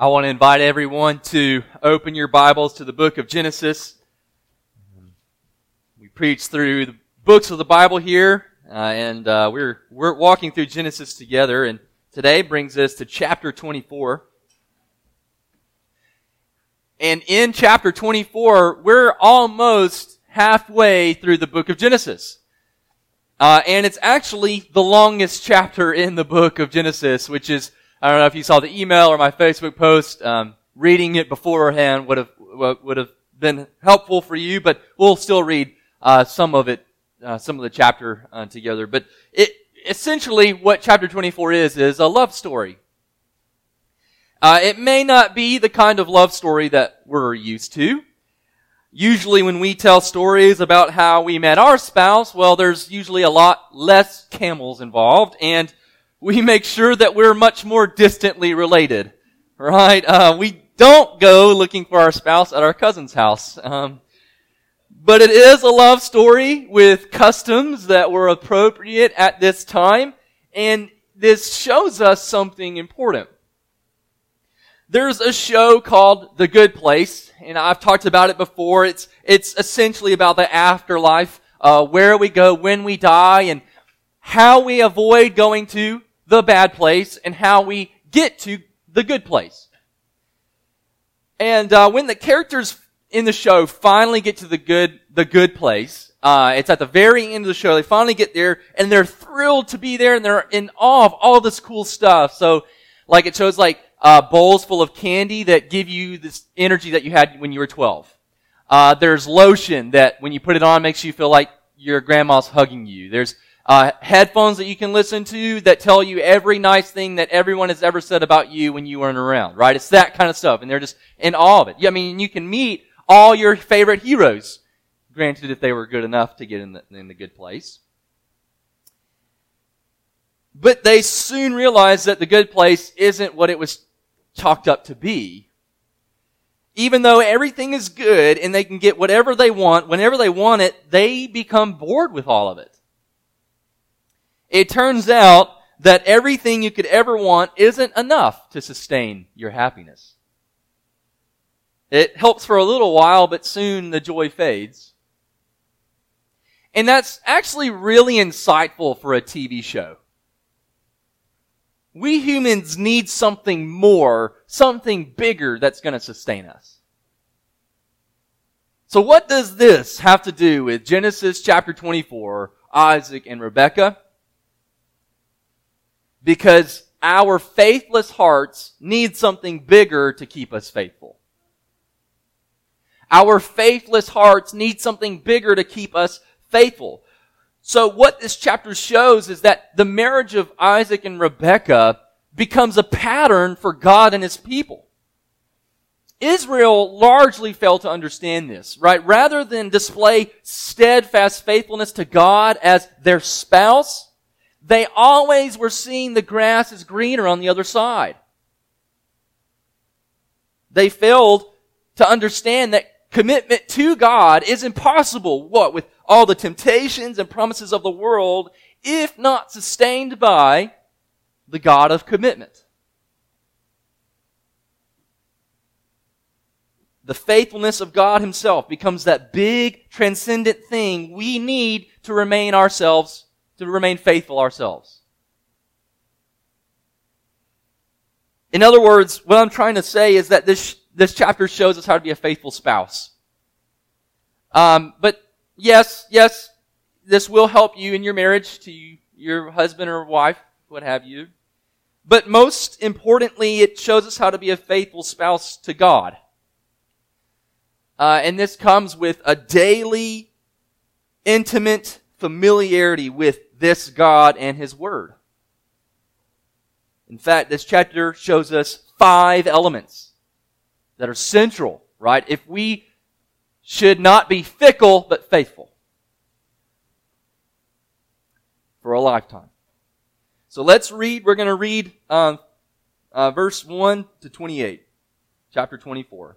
I want to invite everyone to open your Bibles to the book of Genesis. We preach through the books of the Bible here, uh, and uh, we're we're walking through Genesis together. And today brings us to chapter 24. And in chapter 24, we're almost halfway through the book of Genesis. Uh, and it's actually the longest chapter in the book of Genesis, which is, I don't know if you saw the email or my Facebook post, um, reading it beforehand would have, would have been helpful for you, but we'll still read, uh, some of it, uh, some of the chapter, uh, together. But it, essentially what chapter 24 is, is a love story. Uh, it may not be the kind of love story that we're used to. Usually when we tell stories about how we met our spouse, well, there's usually a lot less camels involved, and we make sure that we're much more distantly related, right? Uh, we don't go looking for our spouse at our cousin's house. Um, but it is a love story with customs that were appropriate at this time, and this shows us something important. There's a show called The Good Place, and I've talked about it before. It's, it's essentially about the afterlife, uh, where we go when we die, and how we avoid going to the bad place, and how we get to the good place. And uh, when the characters in the show finally get to the good, the good place, uh, it's at the very end of the show. They finally get there, and they're thrilled to be there, and they're in awe of all this cool stuff. So, like it shows, like uh, bowls full of candy that give you this energy that you had when you were 12. Uh, there's lotion that when you put it on makes you feel like your grandma's hugging you. There's uh, headphones that you can listen to that tell you every nice thing that everyone has ever said about you when you weren't around, right? It's that kind of stuff, and they're just in awe of it. I mean, you can meet all your favorite heroes, granted if they were good enough to get in the, in the good place. But they soon realize that the good place isn't what it was chalked up to be. Even though everything is good and they can get whatever they want, whenever they want it, they become bored with all of it. It turns out that everything you could ever want isn't enough to sustain your happiness. It helps for a little while, but soon the joy fades. And that's actually really insightful for a TV show. We humans need something more, something bigger that's going to sustain us. So what does this have to do with Genesis chapter 24, Isaac and Rebekah? Because our faithless hearts need something bigger to keep us faithful. Our faithless hearts need something bigger to keep us faithful. So what this chapter shows is that the marriage of Isaac and Rebekah becomes a pattern for God and his people. Israel largely failed to understand this, right? Rather than display steadfast faithfulness to God as their spouse, they always were seeing the grass is greener on the other side. They failed to understand that commitment to God is impossible. What? With all the temptations and promises of the world, if not sustained by the God of commitment. The faithfulness of God Himself becomes that big transcendent thing we need to remain ourselves, to remain faithful ourselves. In other words, what I'm trying to say is that this this chapter shows us how to be a faithful spouse. Um, but yes, yes, this will help you in your marriage to your husband or wife, what have you. But most importantly, it shows us how to be a faithful spouse to God. Uh, and this comes with a daily, intimate familiarity with this God and His Word. In fact, this chapter shows us five elements that are central, right? If we should not be fickle, but faithful for a lifetime. So let's read, we're going to read uh, uh, verse 1 to 28, chapter 24.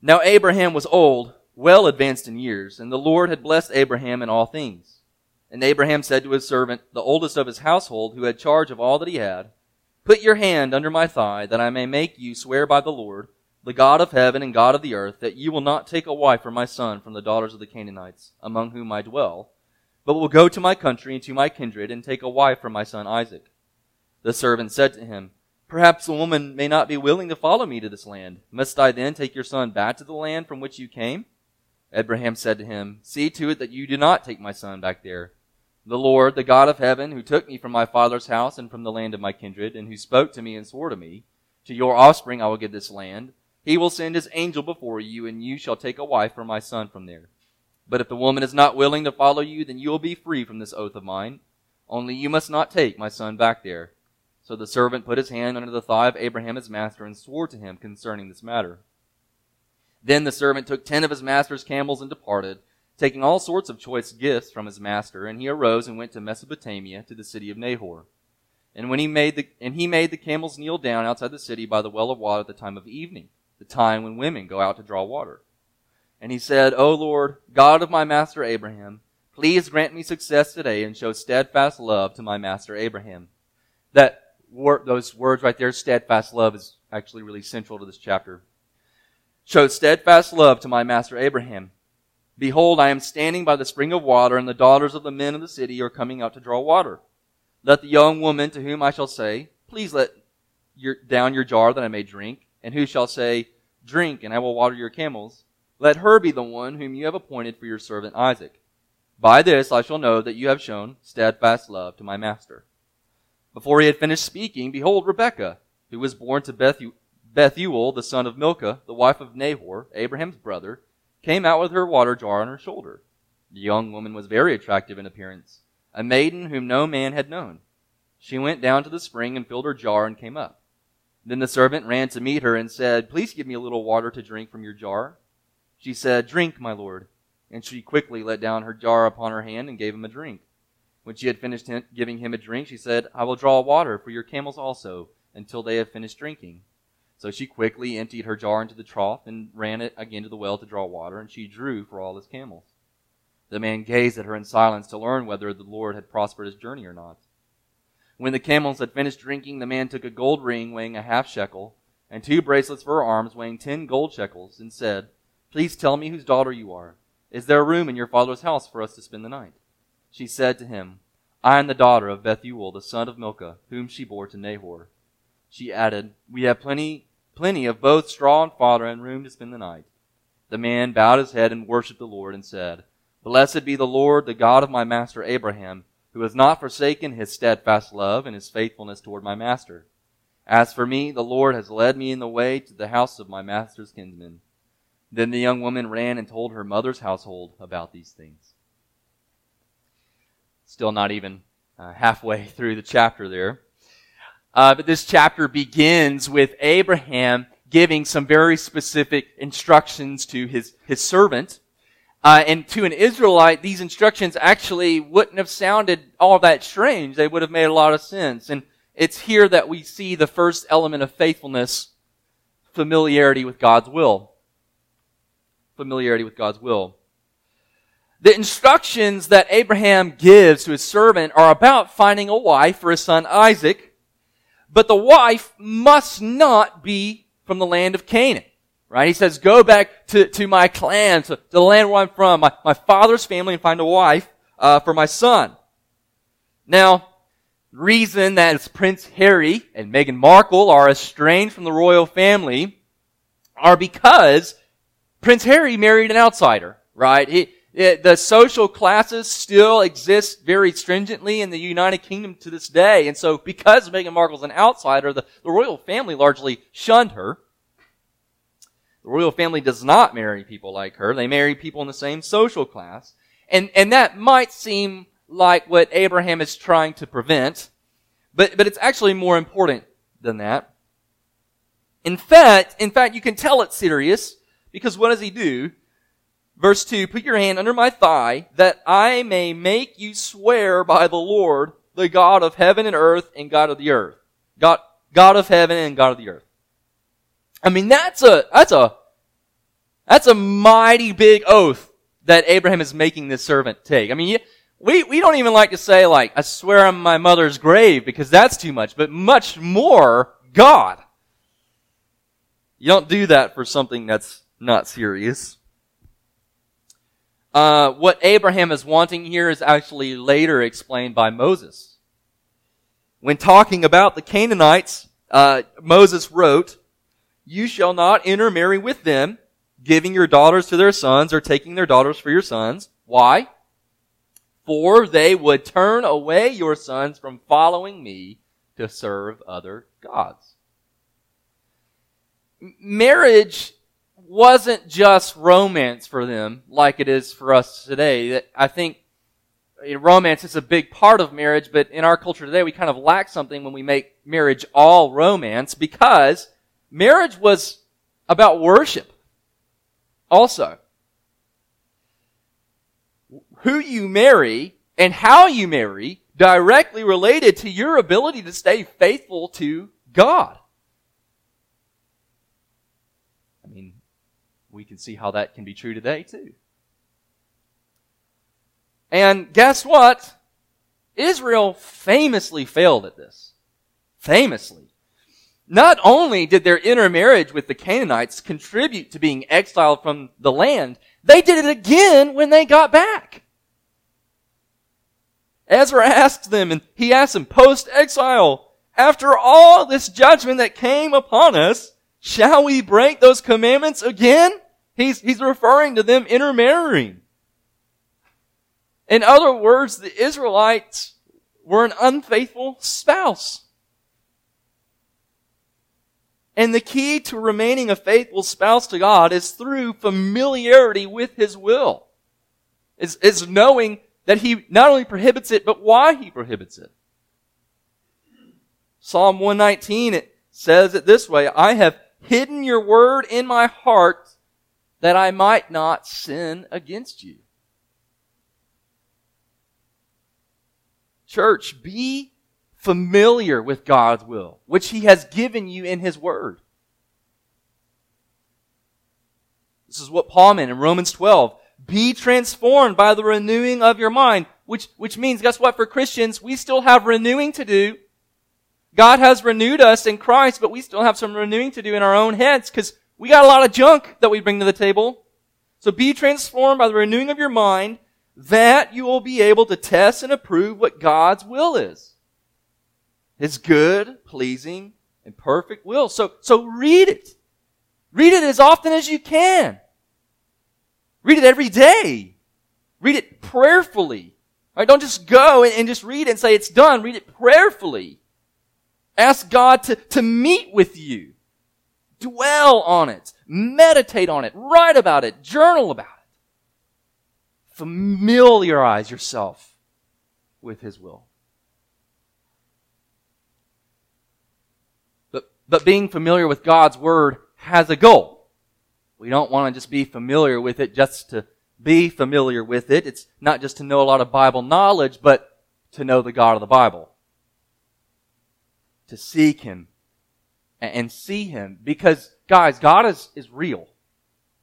Now Abraham was old, well advanced in years, and the Lord had blessed Abraham in all things. And Abraham said to his servant, the oldest of his household, who had charge of all that he had, Put your hand under my thigh, that I may make you swear by the Lord, the God of heaven and God of the earth, that you will not take a wife for my son from the daughters of the Canaanites, among whom I dwell, but will go to my country and to my kindred, and take a wife for my son Isaac. The servant said to him, Perhaps the woman may not be willing to follow me to this land. Must I then take your son back to the land from which you came? Abraham said to him, See to it that you do not take my son back there. The Lord, the God of heaven, who took me from my father's house and from the land of my kindred, and who spoke to me and swore to me, To your offspring I will give this land. He will send his angel before you, and you shall take a wife for my son from there. But if the woman is not willing to follow you, then you will be free from this oath of mine. Only you must not take my son back there. So the servant put his hand under the thigh of Abraham his master and swore to him concerning this matter. Then the servant took ten of his master's camels and departed taking all sorts of choice gifts from his master, and he arose and went to Mesopotamia to the city of Nahor. And when he made the and he made the camels kneel down outside the city by the well of water at the time of evening, the time when women go out to draw water. And he said, O Lord, God of my master Abraham, please grant me success today and show steadfast love to my master Abraham. That those words right there, steadfast love, is actually really central to this chapter. Show steadfast love to my master Abraham Behold, I am standing by the spring of water, and the daughters of the men of the city are coming out to draw water. Let the young woman to whom I shall say, Please let your, down your jar that I may drink, and who shall say, Drink, and I will water your camels, let her be the one whom you have appointed for your servant Isaac. By this I shall know that you have shown steadfast love to my master. Before he had finished speaking, behold, Rebekah, who was born to Bethuel, the son of Milcah, the wife of Nahor, Abraham's brother, came out with her water jar on her shoulder. The young woman was very attractive in appearance, a maiden whom no man had known. She went down to the spring and filled her jar and came up. Then the servant ran to meet her and said, Please give me a little water to drink from your jar. She said, Drink, my lord. And she quickly let down her jar upon her hand and gave him a drink. When she had finished giving him a drink, she said, I will draw water for your camels also, until they have finished drinking. So she quickly emptied her jar into the trough and ran it again to the well to draw water, and she drew for all his camels. The man gazed at her in silence to learn whether the Lord had prospered his journey or not. When the camels had finished drinking, the man took a gold ring weighing a half shekel, and two bracelets for her arms weighing ten gold shekels, and said, Please tell me whose daughter you are. Is there room in your father's house for us to spend the night? She said to him, I am the daughter of Bethuel, the son of Milcah, whom she bore to Nahor. She added, We have plenty plenty of both straw and fodder and room to spend the night. The man bowed his head and worshipped the Lord and said, Blessed be the Lord, the God of my master Abraham, who has not forsaken his steadfast love and his faithfulness toward my master. As for me, the Lord has led me in the way to the house of my master's kinsman. Then the young woman ran and told her mother's household about these things. Still not even uh, halfway through the chapter there. Uh, but this chapter begins with Abraham giving some very specific instructions to his, his servant. Uh, and to an Israelite, these instructions actually wouldn't have sounded all that strange. They would have made a lot of sense. And it's here that we see the first element of faithfulness, familiarity with God's will. Familiarity with God's will. The instructions that Abraham gives to his servant are about finding a wife for his son Isaac but the wife must not be from the land of Canaan. Right? He says, go back to, to my clan, to, to the land where I'm from, my, my father's family, and find a wife uh, for my son. Now, reason that Prince Harry and Meghan Markle are estranged from the royal family are because Prince Harry married an outsider, right? He, it, the social classes still exist very stringently in the United Kingdom to this day. And so because Meghan Markle's an outsider, the, the royal family largely shunned her. The royal family does not marry people like her. They marry people in the same social class. And, and that might seem like what Abraham is trying to prevent, but, but it's actually more important than that. In fact, in fact, you can tell it's serious because what does he do? Verse 2, put your hand under my thigh that I may make you swear by the Lord, the God of heaven and earth and God of the earth. God, God of heaven and God of the earth. I mean, that's a, that's a, that's a mighty big oath that Abraham is making this servant take. I mean, we, we don't even like to say like, I swear on my mother's grave because that's too much, but much more God. You don't do that for something that's not serious. Uh, what Abraham is wanting here is actually later explained by Moses. When talking about the Canaanites, uh, Moses wrote, You shall not intermarry with them, giving your daughters to their sons or taking their daughters for your sons. Why? For they would turn away your sons from following me to serve other gods marriage wasn't just romance for them like it is for us today. I think romance is a big part of marriage, but in our culture today, we kind of lack something when we make marriage all romance because marriage was about worship also. Who you marry and how you marry directly related to your ability to stay faithful to God. We can see how that can be true today too. And guess what? Israel famously failed at this. Famously. Not only did their intermarriage with the Canaanites contribute to being exiled from the land, they did it again when they got back. Ezra asks them, and he asks them post exile, after all this judgment that came upon us, shall we break those commandments again? He's, he's referring to them intermarrying. In other words, the Israelites were an unfaithful spouse. And the key to remaining a faithful spouse to God is through familiarity with His will. Is, is knowing that He not only prohibits it, but why He prohibits it. Psalm 119, it says it this way, I have hidden your word in my heart that I might not sin against you. Church, be familiar with God's will, which He has given you in His Word. This is what Paul meant in Romans 12. Be transformed by the renewing of your mind, which, which means, guess what? For Christians, we still have renewing to do. God has renewed us in Christ, but we still have some renewing to do in our own heads because we got a lot of junk that we bring to the table. So be transformed by the renewing of your mind that you will be able to test and approve what God's will is. His good, pleasing, and perfect will. So, so read it. Read it as often as you can. Read it every day. Read it prayerfully. Right? Don't just go and, and just read and say it's done. Read it prayerfully. Ask God to, to meet with you. Dwell on it. Meditate on it. Write about it. Journal about it. Familiarize yourself with His will. But, but being familiar with God's Word has a goal. We don't want to just be familiar with it just to be familiar with it. It's not just to know a lot of Bible knowledge, but to know the God of the Bible. To seek Him and see Him. Because, guys, God is, is real.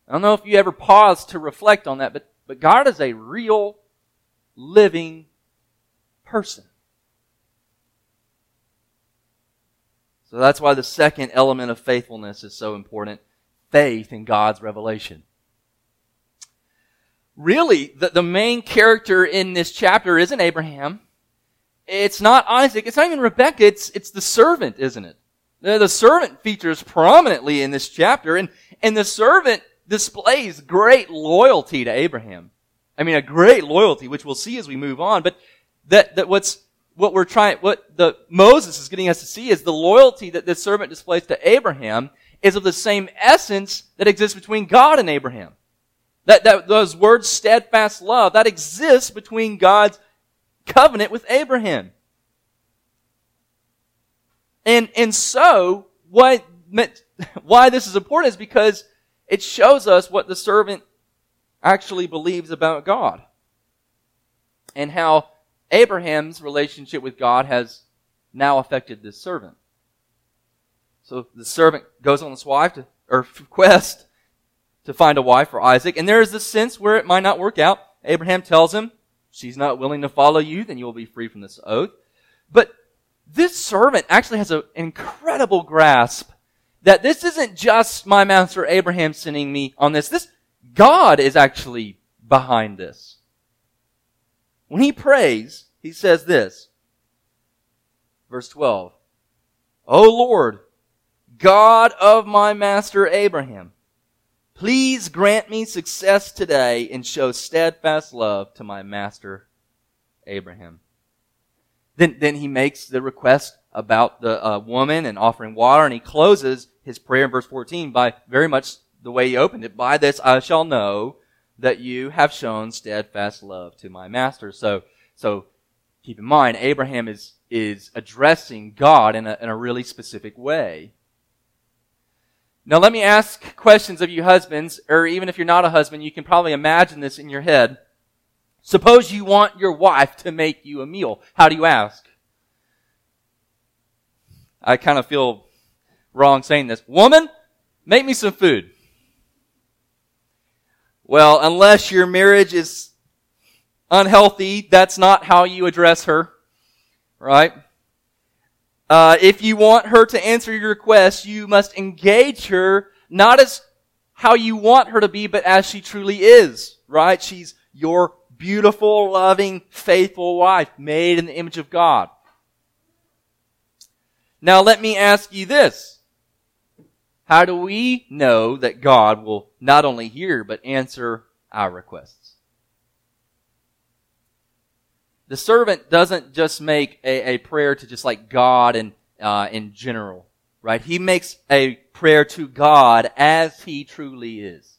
I don't know if you ever pause to reflect on that, but, but God is a real, living person. So that's why the second element of faithfulness is so important faith in God's revelation. Really, the, the main character in this chapter isn't Abraham. It's not Isaac. It's not even Rebecca. It's, it's the servant, isn't it? The servant features prominently in this chapter, and, and the servant displays great loyalty to Abraham. I mean, a great loyalty, which we'll see as we move on, but that, that what's, what we're trying, what the, Moses is getting us to see is the loyalty that this servant displays to Abraham is of the same essence that exists between God and Abraham. That, that, those words, steadfast love, that exists between God's covenant with Abraham. And, and so, what, why this is important is because it shows us what the servant actually believes about God. And how Abraham's relationship with God has now affected this servant. So the servant goes on this wife to, or quest to find a wife for Isaac. And there is this sense where it might not work out. Abraham tells him, she's not willing to follow you, then you will be free from this oath. But this servant actually has an incredible grasp that this isn't just my master Abraham sending me on this. This, God is actually behind this. When he prays, he says this. Verse 12. O Lord, God of my master Abraham, please grant me success today and show steadfast love to my master Abraham. Then, then he makes the request about the uh, woman and offering water, and he closes his prayer in verse 14 by very much the way he opened it. By this I shall know that you have shown steadfast love to my master. So, so keep in mind, Abraham is, is addressing God in a, in a really specific way. Now let me ask questions of you husbands, or even if you're not a husband, you can probably imagine this in your head. Suppose you want your wife to make you a meal. How do you ask? I kind of feel wrong saying this. Woman, make me some food. Well, unless your marriage is unhealthy, that's not how you address her, right? Uh, if you want her to answer your request, you must engage her not as how you want her to be, but as she truly is, right? She's your beautiful, loving, faithful wife, made in the image of God. Now let me ask you this. How do we know that God will not only hear, but answer our requests? The servant doesn't just make a, a prayer to just like God and uh, in general, right? He makes a prayer to God as he truly is.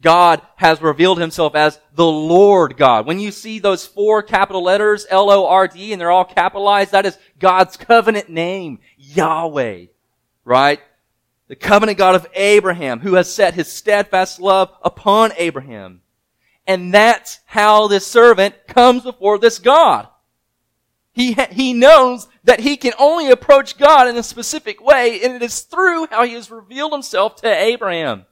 God has revealed himself as the Lord God. When you see those four capital letters, L-O-R-D, and they're all capitalized, that is God's covenant name, Yahweh, right? the covenant God of Abraham, who has set his steadfast love upon Abraham. And that's how this servant comes before this God. He, he knows that he can only approach God in a specific way, and it is through how he has revealed himself to Abraham.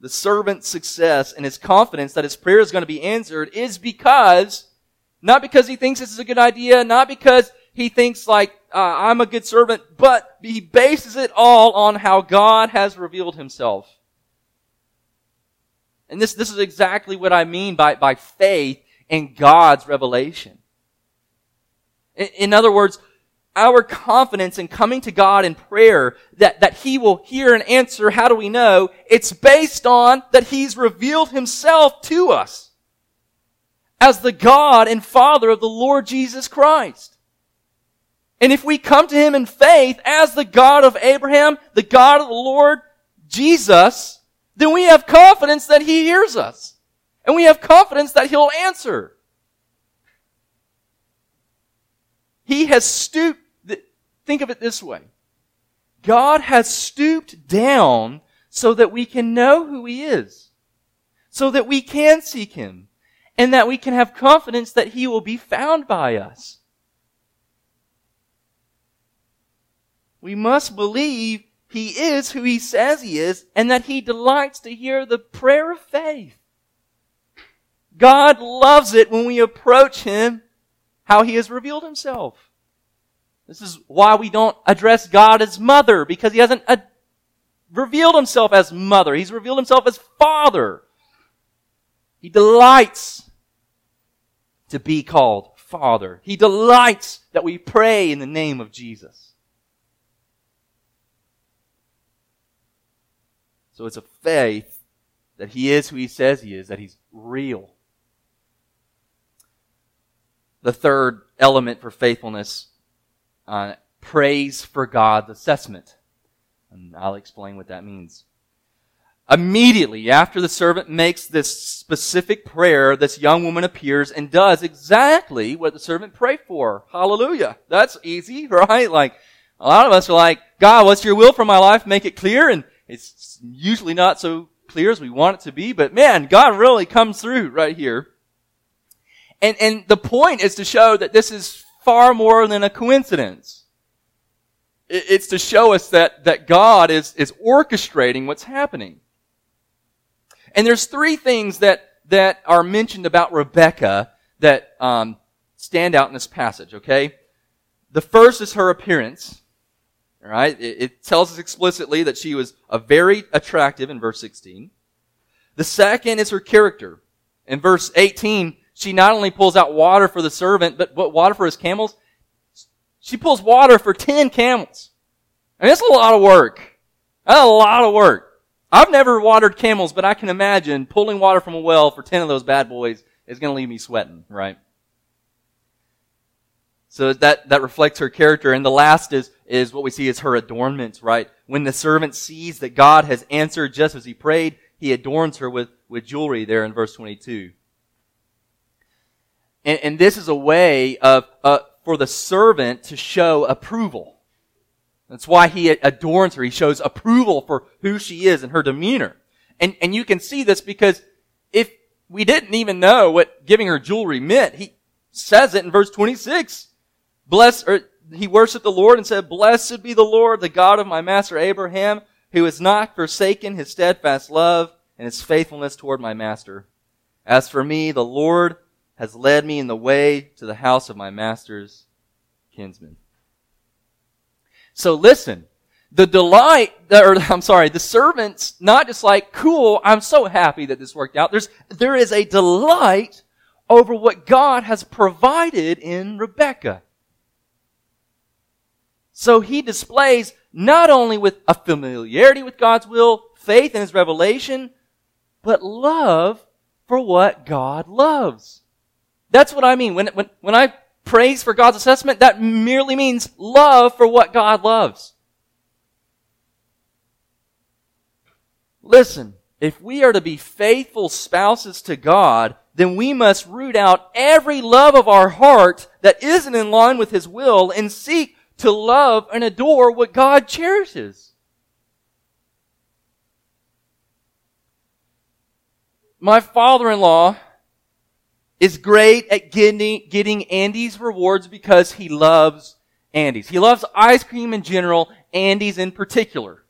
The servant's success and his confidence that his prayer is going to be answered is because, not because he thinks this is a good idea, not because he thinks like, uh, I'm a good servant, but he bases it all on how God has revealed himself. And this, this is exactly what I mean by, by faith in God's revelation. In, in other words, our confidence in coming to God in prayer that, that He will hear and answer, how do we know? It's based on that He's revealed Himself to us as the God and Father of the Lord Jesus Christ. And if we come to Him in faith as the God of Abraham, the God of the Lord Jesus, then we have confidence that He hears us. And we have confidence that He'll answer. He has stooped, think of it this way. God has stooped down so that we can know who He is. So that we can seek Him. And that we can have confidence that He will be found by us. We must believe he is who he says he is and that he delights to hear the prayer of faith. God loves it when we approach him how he has revealed himself. This is why we don't address God as mother because he hasn't uh, revealed himself as mother. He's revealed himself as father. He delights to be called father. He delights that we pray in the name of Jesus. So it's a faith that he is who he says he is, that he's real. The third element for faithfulness, uh, praise for God's assessment. And I'll explain what that means. Immediately after the servant makes this specific prayer, this young woman appears and does exactly what the servant prayed for. Hallelujah. That's easy, right? Like, a lot of us are like, God, what's your will for my life? Make it clear. And it's usually not so clear as we want it to be, but man, God really comes through right here. And, and the point is to show that this is far more than a coincidence. It's to show us that, that God is, is orchestrating what's happening. And there's three things that, that are mentioned about Rebecca that um, stand out in this passage, okay? The first is her appearance. All right? It, it tells us explicitly that she was a very attractive in verse 16. The second is her character. In verse 18, she not only pulls out water for the servant, but, but water for his camels. She pulls water for 10 camels. And it's a lot of work. That's a lot of work. I've never watered camels, but I can imagine pulling water from a well for 10 of those bad boys is going to leave me sweating, right? So that, that reflects her character. And the last is, is what we see is her adornments, right? When the servant sees that God has answered just as he prayed, he adorns her with, with jewelry there in verse 22. And, and this is a way of, uh, for the servant to show approval. That's why he adorns her. He shows approval for who she is and her demeanor. And, and you can see this because if we didn't even know what giving her jewelry meant, he says it in verse 26. Bless, or he worshiped the Lord and said, Blessed be the Lord, the God of my master Abraham, who has not forsaken his steadfast love and his faithfulness toward my master. As for me, the Lord has led me in the way to the house of my master's kinsman. So listen, the delight, or I'm sorry, the servants not just like, cool, I'm so happy that this worked out. There's, there is a delight over what God has provided in Rebecca. So he displays not only with a familiarity with God's will, faith in his revelation, but love for what God loves. That's what I mean. When, when, when I praise for God's assessment, that merely means love for what God loves. Listen, if we are to be faithful spouses to God, then we must root out every love of our heart that isn't in line with His will and seek to love and adore what God cherishes. My father-in-law is great at getting, getting Andy's rewards because he loves Andy's. He loves ice cream in general, Andy's in particular.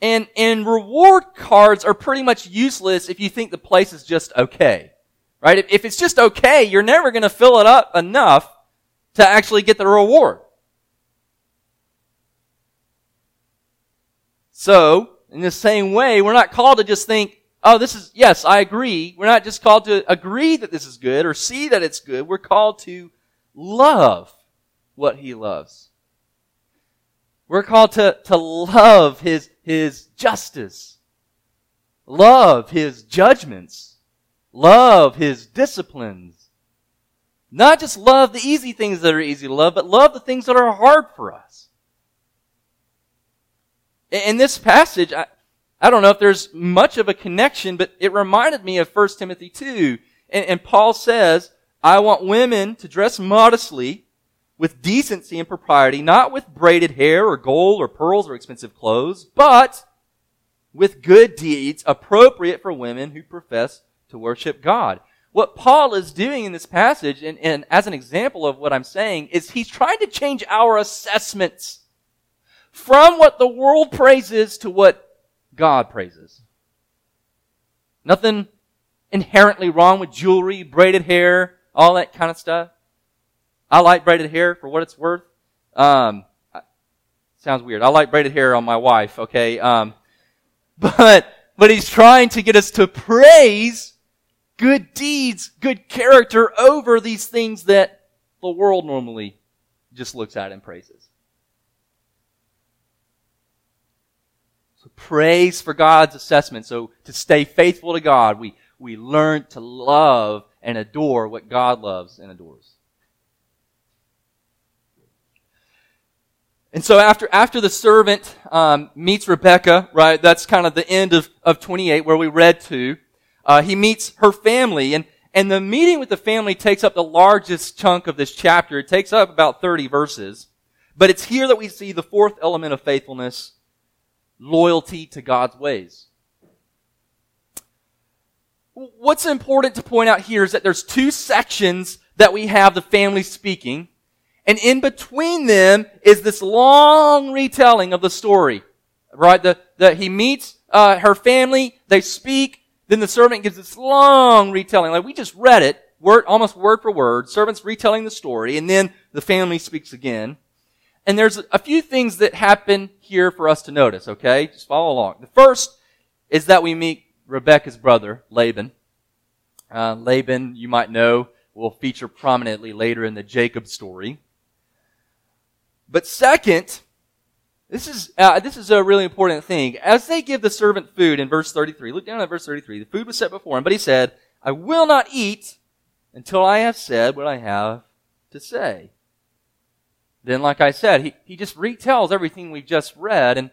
And, and reward cards are pretty much useless if you think the place is just okay. Right? If, if it's just okay, you're never going to fill it up enough to actually get the reward. So, in the same way, we're not called to just think, oh, this is, yes, I agree. We're not just called to agree that this is good or see that it's good. We're called to love what he loves. We're called to, to love his, his justice, love his judgments, love his disciplines, not just love the easy things that are easy to love, but love the things that are hard for us. In this passage, I, I don't know if there's much of a connection, but it reminded me of 1 Timothy 2. And, and Paul says, I want women to dress modestly, with decency and propriety, not with braided hair or gold or pearls or expensive clothes, but with good deeds appropriate for women who profess to worship God what Paul is doing in this passage, and, and as an example of what I'm saying, is he's trying to change our assessments from what the world praises to what God praises. Nothing inherently wrong with jewelry, braided hair, all that kind of stuff. I like braided hair for what it's worth. Um, sounds weird. I like braided hair on my wife, okay? Um, but, but he's trying to get us to praise good deeds, good character over these things that the world normally just looks at and praises. So praise for God's assessment. So to stay faithful to God, we, we learn to love and adore what God loves and adores. And so after, after the servant um, meets Rebecca, right, that's kind of the end of, of 28 where we read to uh, he meets her family, and, and the meeting with the family takes up the largest chunk of this chapter. It takes up about 30 verses. But it's here that we see the fourth element of faithfulness, loyalty to God's ways. What's important to point out here is that there's two sections that we have the family speaking, and in between them is this long retelling of the story right? The, he meets uh, her family, they speak, then the servant gives this long retelling. Like we just read it, word, almost word for word. Servant's retelling the story, and then the family speaks again. And there's a few things that happen here for us to notice, okay? Just follow along. The first is that we meet Rebecca's brother, Laban. Uh, Laban, you might know, will feature prominently later in the Jacob story. But second, this is, uh, this is a really important thing. As they give the servant food in verse 33, look down at verse 33, the food was set before him, but he said, I will not eat until I have said what I have to say. Then, like I said, he, he just retells everything we've just read, and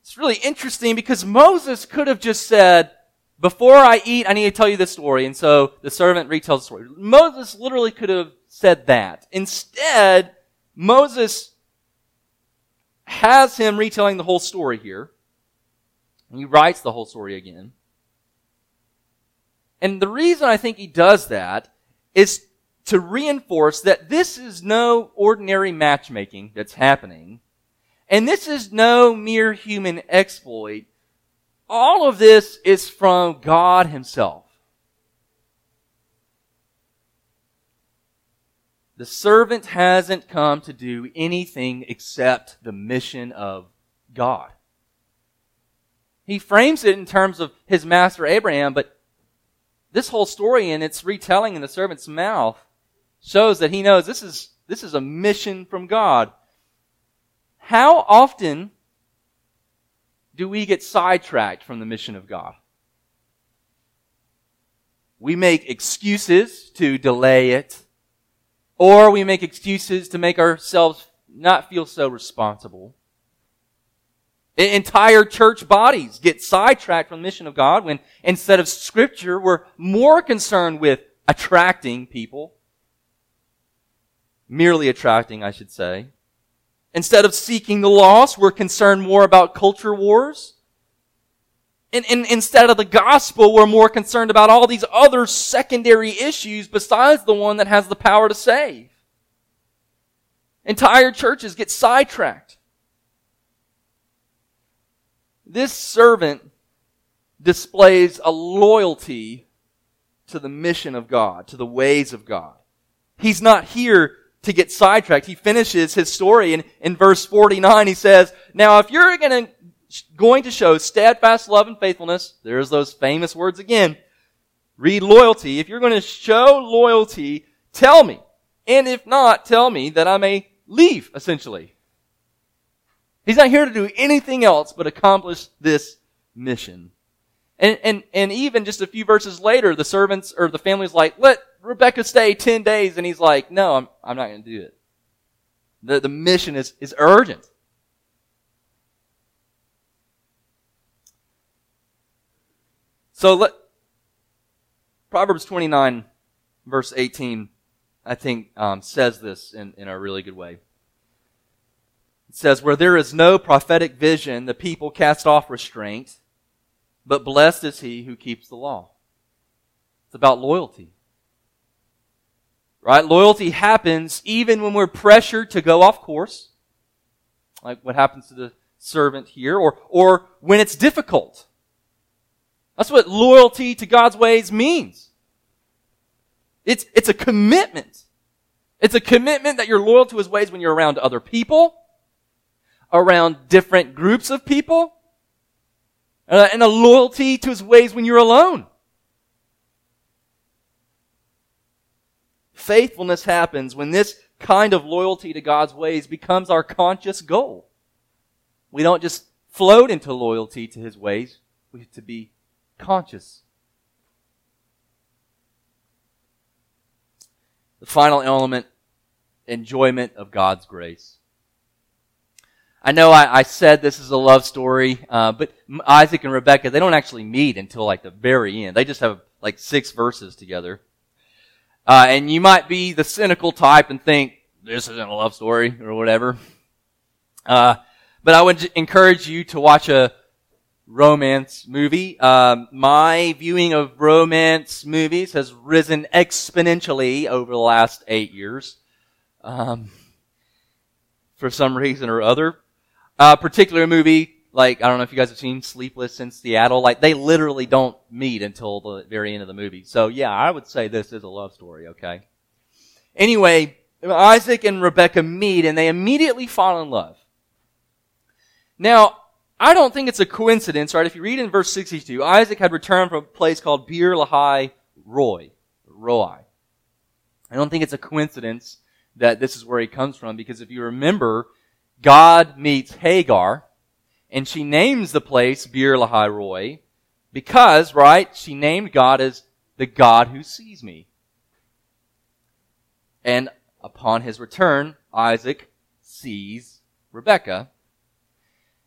it's really interesting because Moses could have just said, before I eat, I need to tell you this story. And so the servant retells the story. Moses literally could have said that. Instead, Moses has him retelling the whole story here. And he writes the whole story again. And the reason I think he does that is to reinforce that this is no ordinary matchmaking that's happening. And this is no mere human exploit. All of this is from God Himself. The servant hasn't come to do anything except the mission of God. He frames it in terms of his master Abraham, but this whole story and its retelling in the servant's mouth shows that he knows this is, this is a mission from God. How often do we get sidetracked from the mission of God? We make excuses to delay it or we make excuses to make ourselves not feel so responsible. Entire church bodies get sidetracked from the mission of God when instead of scripture, we're more concerned with attracting people. Merely attracting, I should say. Instead of seeking the lost, we're concerned more about culture wars. And, and, instead of the gospel, we're more concerned about all these other secondary issues besides the one that has the power to save. Entire churches get sidetracked. This servant displays a loyalty to the mission of God, to the ways of God. He's not here to get sidetracked. He finishes his story in, in verse 49. He says, Now if you're going to going to show steadfast love and faithfulness, there's those famous words again. Read loyalty. If you're going to show loyalty, tell me. And if not, tell me that I may leave, essentially. He's not here to do anything else but accomplish this mission. And, and, and even just a few verses later, the servants or the family's like, let Rebecca stay 10 days. And he's like, no, I'm, I'm not going to do it. The, the mission is, is urgent. So let, Proverbs 29 verse 18, I think, um, says this in, in a really good way. It says, where there is no prophetic vision, the people cast off restraint, but blessed is he who keeps the law. It's about loyalty. Right? Loyalty happens even when we're pressured to go off course, like what happens to the servant here, or, or when it's difficult. That's what loyalty to God's ways means. It's, it's a commitment. It's a commitment that you're loyal to His ways when you're around other people, around different groups of people, uh, and a loyalty to His ways when you're alone. Faithfulness happens when this kind of loyalty to God's ways becomes our conscious goal. We don't just float into loyalty to His ways. We have to be conscious. The final element, enjoyment of God's grace. I know I, I said this is a love story, uh, but Isaac and Rebecca, they don't actually meet until like the very end. They just have like six verses together. Uh, and you might be the cynical type and think, this isn't a love story or whatever. Uh, but I would encourage you to watch a, romance movie. Um, my viewing of romance movies has risen exponentially over the last eight years. Um, for some reason or other. a particular movie, like, I don't know if you guys have seen Sleepless in Seattle, like, they literally don't meet until the very end of the movie. So yeah, I would say this is a love story, okay? Anyway, Isaac and Rebecca meet and they immediately fall in love. Now, I don't think it's a coincidence, right? If you read in verse 62, Isaac had returned from a place called Beer Lahai Roy. Roi. I don't think it's a coincidence that this is where he comes from because if you remember, God meets Hagar and she names the place Beer Lahai Roy because, right, she named God as the God who sees me. And upon his return, Isaac sees Rebekah.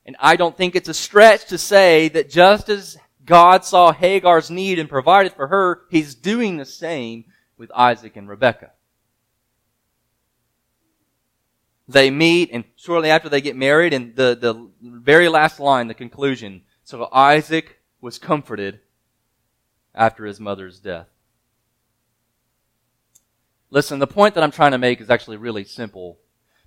And I don't think it's a stretch to say that just as God saw Hagar's need and provided for her, he's doing the same with Isaac and Rebekah. They meet, and shortly after they get married, and the, the very last line, the conclusion. So Isaac was comforted after his mother's death. Listen, the point that I'm trying to make is actually really simple.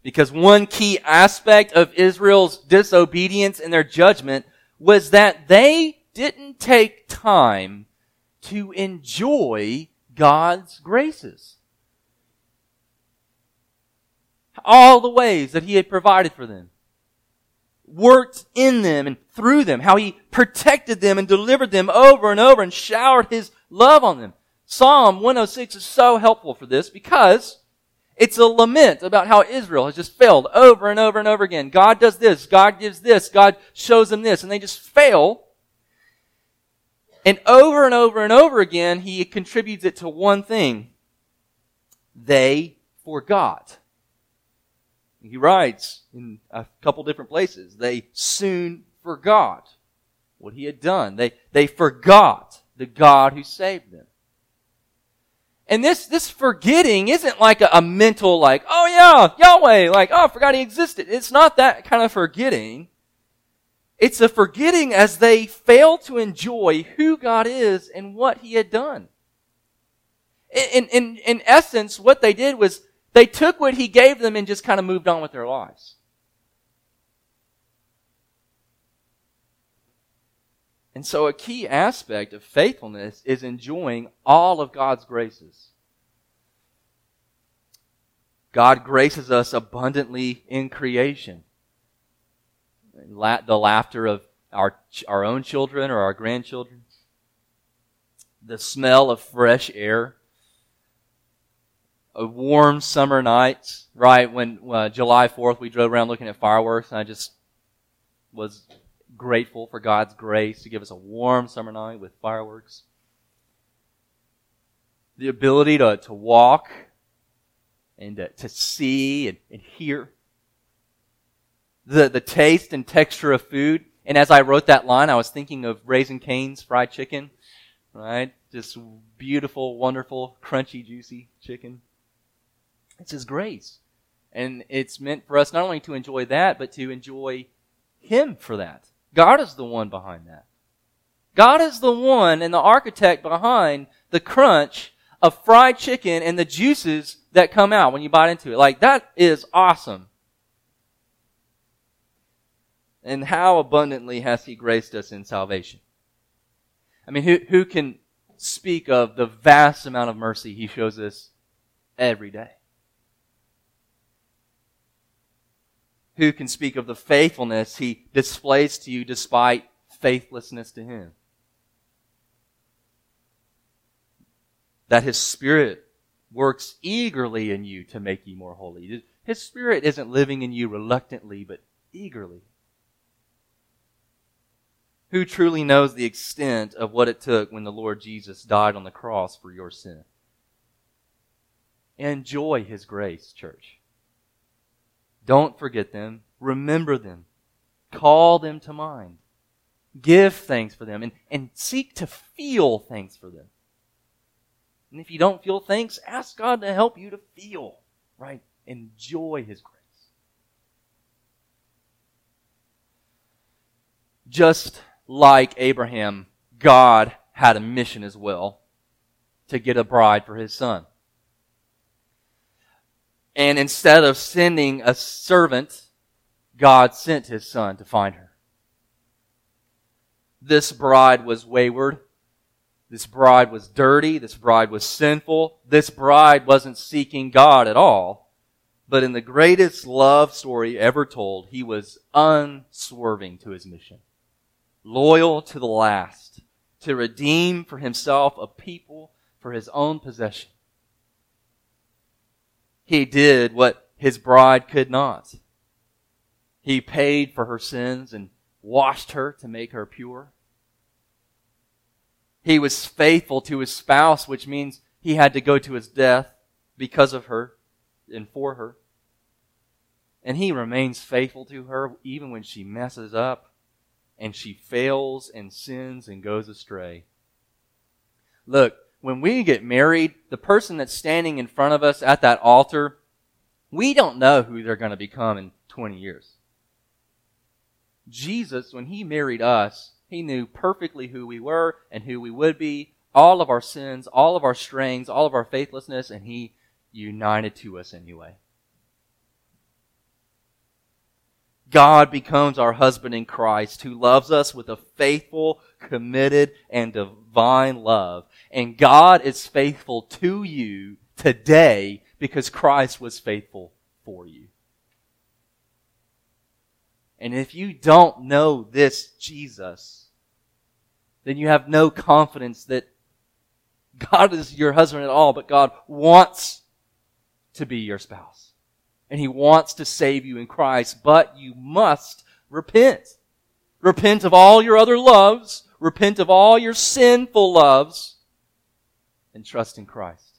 Because one key aspect of Israel's disobedience and their judgment was that they didn't take time to enjoy God's graces. All the ways that He had provided for them. Worked in them and through them. How He protected them and delivered them over and over and showered His love on them. Psalm 106 is so helpful for this because it's a lament about how Israel has just failed over and over and over again. God does this, God gives this, God shows them this, and they just fail. And over and over and over again, he contributes it to one thing. They forgot. He writes in a couple different places, they soon forgot what he had done. They, they forgot the God who saved them. And this, this forgetting isn't like a, a, mental, like, oh yeah, Yahweh, like, oh, I forgot he existed. It's not that kind of forgetting. It's a forgetting as they fail to enjoy who God is and what he had done. In, in, in essence, what they did was they took what he gave them and just kind of moved on with their lives. And so a key aspect of faithfulness is enjoying all of God's graces. God graces us abundantly in creation. The laughter of our, our own children or our grandchildren. The smell of fresh air. A warm summer night, right? When uh, July 4th we drove around looking at fireworks and I just was grateful for God's grace to give us a warm summer night with fireworks. The ability to, to walk and to, to see and, and hear. The, the taste and texture of food. And as I wrote that line, I was thinking of Raising Cane's fried chicken, right? Just beautiful, wonderful, crunchy, juicy chicken. It's His grace. And it's meant for us not only to enjoy that, but to enjoy Him for that. God is the one behind that. God is the one and the architect behind the crunch of fried chicken and the juices that come out when you bite into it. Like, that is awesome. And how abundantly has He graced us in salvation? I mean, who, who can speak of the vast amount of mercy He shows us every day? Who can speak of the faithfulness he displays to you despite faithlessness to him? That his spirit works eagerly in you to make you more holy. His spirit isn't living in you reluctantly, but eagerly. Who truly knows the extent of what it took when the Lord Jesus died on the cross for your sin? Enjoy his grace, church. Don't forget them. Remember them. Call them to mind. Give thanks for them and, and seek to feel thanks for them. And if you don't feel thanks, ask God to help you to feel, right? Enjoy His grace. Just like Abraham, God had a mission as well to get a bride for his son. And instead of sending a servant, God sent his son to find her. This bride was wayward. This bride was dirty. This bride was sinful. This bride wasn't seeking God at all. But in the greatest love story ever told, he was unswerving to his mission. Loyal to the last. To redeem for himself a people for his own possession. He did what his bride could not. He paid for her sins and washed her to make her pure. He was faithful to his spouse, which means he had to go to his death because of her and for her. And he remains faithful to her even when she messes up and she fails and sins and goes astray. Look, when we get married, the person that's standing in front of us at that altar, we don't know who they're going to become in 20 years. Jesus, when he married us, he knew perfectly who we were and who we would be, all of our sins, all of our strayings, all of our faithlessness, and he united to us anyway. God becomes our husband in Christ who loves us with a faithful, committed, and divine love. And God is faithful to you today because Christ was faithful for you. And if you don't know this Jesus, then you have no confidence that God is your husband at all, but God wants to be your spouse. And He wants to save you in Christ, but you must repent. Repent of all your other loves, repent of all your sinful loves, and trust in Christ.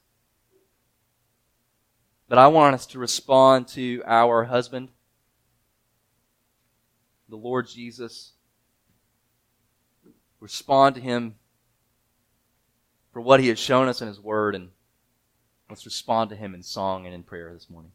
But I want us to respond to our husband, the Lord Jesus. Respond to him for what he has shown us in his word, and let's respond to him in song and in prayer this morning.